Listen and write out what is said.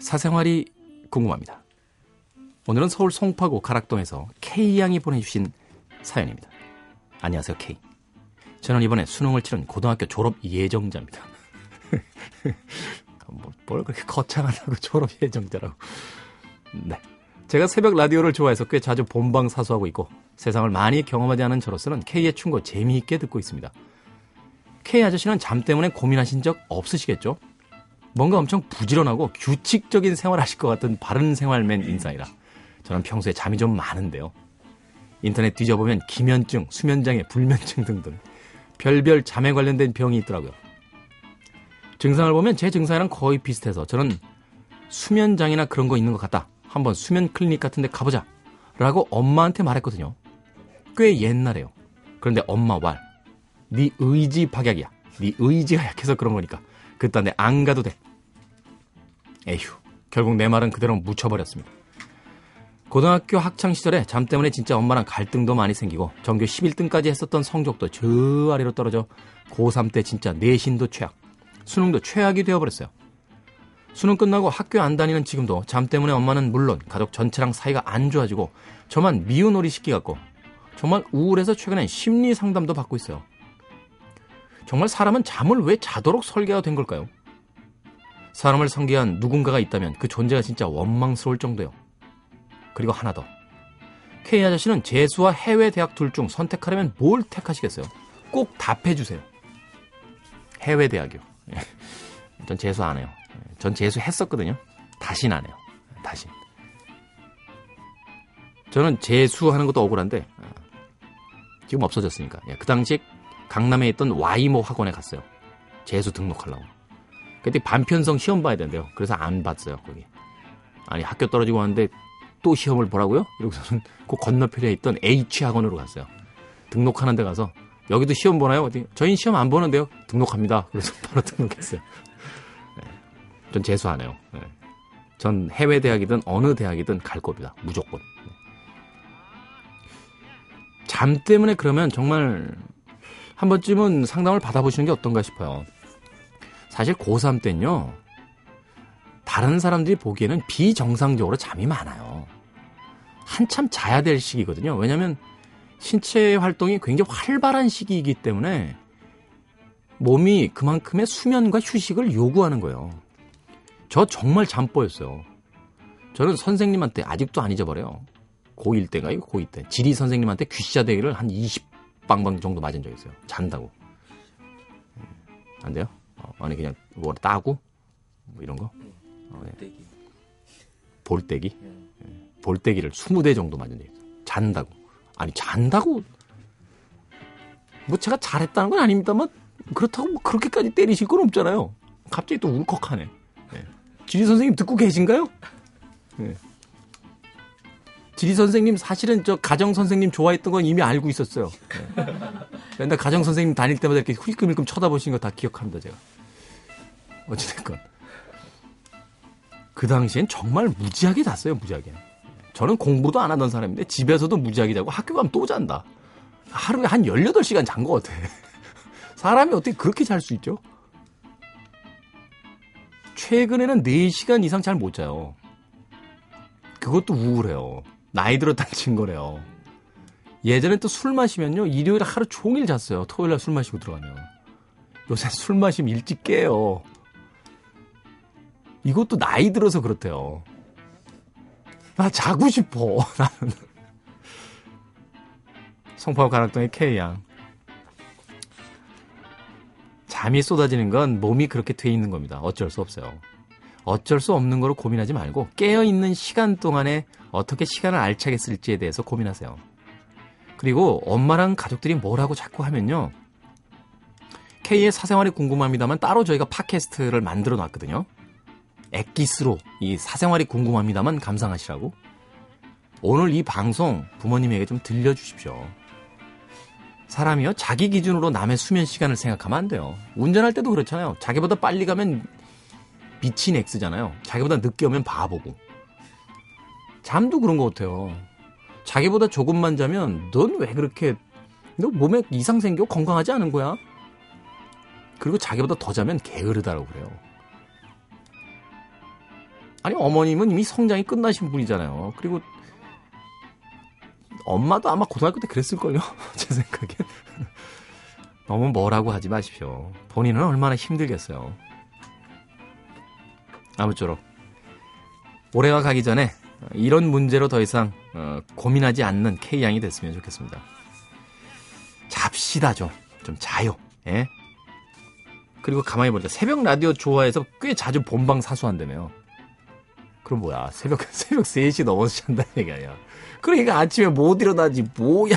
사생활이 궁금합니다. 오늘은 서울 송파구 가락동에서 K양이 보내주신 사연입니다. 안녕하세요, K. 저는 이번에 수능을 치른 고등학교 졸업 예정자입니다. 뭐, 뭘 그렇게 거창하다고 졸업 예정자라고. 네. 제가 새벽 라디오를 좋아해서 꽤 자주 본방 사수하고 있고 세상을 많이 경험하지 않은 저로서는 K의 충고 재미있게 듣고 있습니다. K 아저씨는 잠 때문에 고민하신 적 없으시겠죠? 뭔가 엄청 부지런하고 규칙적인 생활 하실 것 같은 바른 생활맨 인상이라 저는 평소에 잠이 좀 많은데요. 인터넷 뒤져보면 기면증, 수면장애, 불면증 등등 별별 잠에 관련된 병이 있더라고요. 증상을 보면 제 증상이랑 거의 비슷해서 저는 수면장애나 그런 거 있는 것 같다. 한번 수면 클리닉 같은 데 가보자. 라고 엄마한테 말했거든요. 꽤 옛날에요. 그런데 엄마 말. 네 의지 박약이야. 네 의지가 약해서 그런 거니까. 그딴 데 안 가도 돼. 에휴. 결국 내 말은 그대로 묻혀버렸습니다. 고등학교 학창 시절에 잠 때문에 진짜 엄마랑 갈등도 많이 생기고 전교 11등까지 했었던 성적도 저 아래로 떨어져 고3 때 진짜 내신도 최악, 수능도 최악이 되어버렸어요. 수능 끝나고 학교 안 다니는 지금도 잠 때문에 엄마는 물론 가족 전체랑 사이가 안 좋아지고 저만 미운 오리 시키 같고 정말 우울해서 최근엔 심리 상담도 받고 있어요. 정말 사람은 잠을 왜 자도록 설계가 된 걸까요? 사람을 상기한 누군가가 있다면 그 존재가 진짜 원망스러울 정도요. 그리고 하나 더. K 아저씨는 재수와 해외 대학 둘 중 선택하려면 뭘 택하시겠어요? 꼭 답해주세요. 해외 대학이요. 예. 전 재수 안 해요. 예. 전 재수 했었거든요. 다신 안 해요. 다신. 저는 재수하는 것도 억울한데 어, 지금 없어졌으니까. 예. 그 당시에 강남에 있던 와이모 학원에 갔어요. 재수 등록하려고. 그때 반편성 시험 봐야 된대요. 그래서 안 봤어요. 거기. 아니 학교 떨어지고 왔는데 또 시험을 보라고요? 이러고서는 그 건너편에 있던 H 학원으로 갔어요. 등록하는 데 가서 여기도 시험 보나요? 어디? 저희는 시험 안 보는데요. 등록합니다. 그래서 바로 등록했어요. 네. 전 재수 안 해요. 네. 전 해외 대학이든 어느 대학이든 갈 겁니다. 무조건. 네. 잠 때문에 그러면 정말 한 번쯤은 상담을 받아보시는 게 어떤가 싶어요. 사실 고3 때는요. 다른 사람들이 보기에는 비정상적으로 잠이 많아요. 한참 자야 될 시기거든요. 왜냐하면 신체 활동이 굉장히 활발한 시기이기 때문에 몸이 그만큼의 수면과 휴식을 요구하는 거예요. 저 정말 잠뽀였어요. 저는 선생님한테 아직도 안 잊어버려요. 고1 때가요, 고2 때. 지리 선생님한테 귀시자 대기를 한 20 방방 정도 맞은 적 있어요. 잔다고. 음, 안 돼요? 어, 아니, 그냥 뭐 따고? 뭐 이런 거? 볼때기. 볼때기? 예. 볼때기를 20대 정도 맞은 적이 있어요. 잔다고. 아니, 잔다고. 뭐 제가 잘했다는 건 아닙니다만, 그렇다고 뭐 그렇게까지 때리실 건 없잖아요. 갑자기 또 울컥하네. 예. 지리 선생님 듣고 계신가요? 예. 지리 선생님 사실은 저 가정 선생님 좋아했던 건 이미 알고 있었어요. 예. 맨날 가정 선생님 다닐 때마다 이렇게 힐끔힐끔 쳐다보시는 거 다 기억합니다, 제가. 어찌됐건. 그 당시엔 정말 무지하게 잤어요, 무지하게. 저는 공부도 안 하던 사람인데 집에서도 무지하게 자고 학교 가면 또 잔다. 하루에 한 18시간 잔 것 같아. 사람이 어떻게 그렇게 잘 수 있죠? 최근에는 4시간 이상 잘 못 자요. 그것도 우울해요. 나이 들었다는 증거래요. 예전에 또 술 마시면요. 일요일 하루 종일 잤어요. 토요일 날 술 마시고 들어가면. 요새 술 마시면 일찍 깨요. 이것도 나이 들어서 그렇대요. 나 자고 싶어. 나는. 송파구 가락동의 K양. 잠이 쏟아지는 건 몸이 그렇게 돼 있는 겁니다. 어쩔 수 없어요. 어쩔 수 없는 거로 고민하지 말고 깨어있는 시간 동안에 어떻게 시간을 알차게 쓸지에 대해서 고민하세요. 그리고 엄마랑 가족들이 뭐라고 자꾸 하면요. K의 사생활이 궁금합니다만 따로 저희가 팟캐스트를 만들어 놨거든요. 엑기스로 이 사생활이 궁금합니다만 감상하시라고. 오늘 이 방송 부모님에게 좀 들려주십시오. 사람이요, 자기 기준으로 남의 수면 시간을 생각하면 안 돼요. 운전할 때도 그렇잖아요. 자기보다 빨리 가면 미친 X잖아요. 자기보다 늦게 오면 바보고. 잠도 그런 것 같아요. 자기보다 조금만 자면 넌 왜 그렇게 너 몸에 이상 생겨 건강하지 않은 거야? 그리고 자기보다 더 자면 게으르다고 그래요. 아니 어머님은 이미 성장이 끝나신 분이잖아요. 그리고 엄마도 아마 고등학교 때 그랬을걸요. 제 생각엔. 너무 뭐라고 하지 마십시오. 본인은 얼마나 힘들겠어요. 아무쪼록 올해가 가기 전에 이런 문제로 더 이상 어, 고민하지 않는 K양이 됐으면 좋겠습니다. 잡시다 좀. 좀 자요. 예? 그리고 가만히 보니까 새벽 라디오 좋아해서 꽤 자주 본방 사수한다며요. 그럼 뭐야 새벽 새벽 3시 넘어서 잔다는 얘기 아니야. 그러니까 아침에 못 일어나지 뭐야.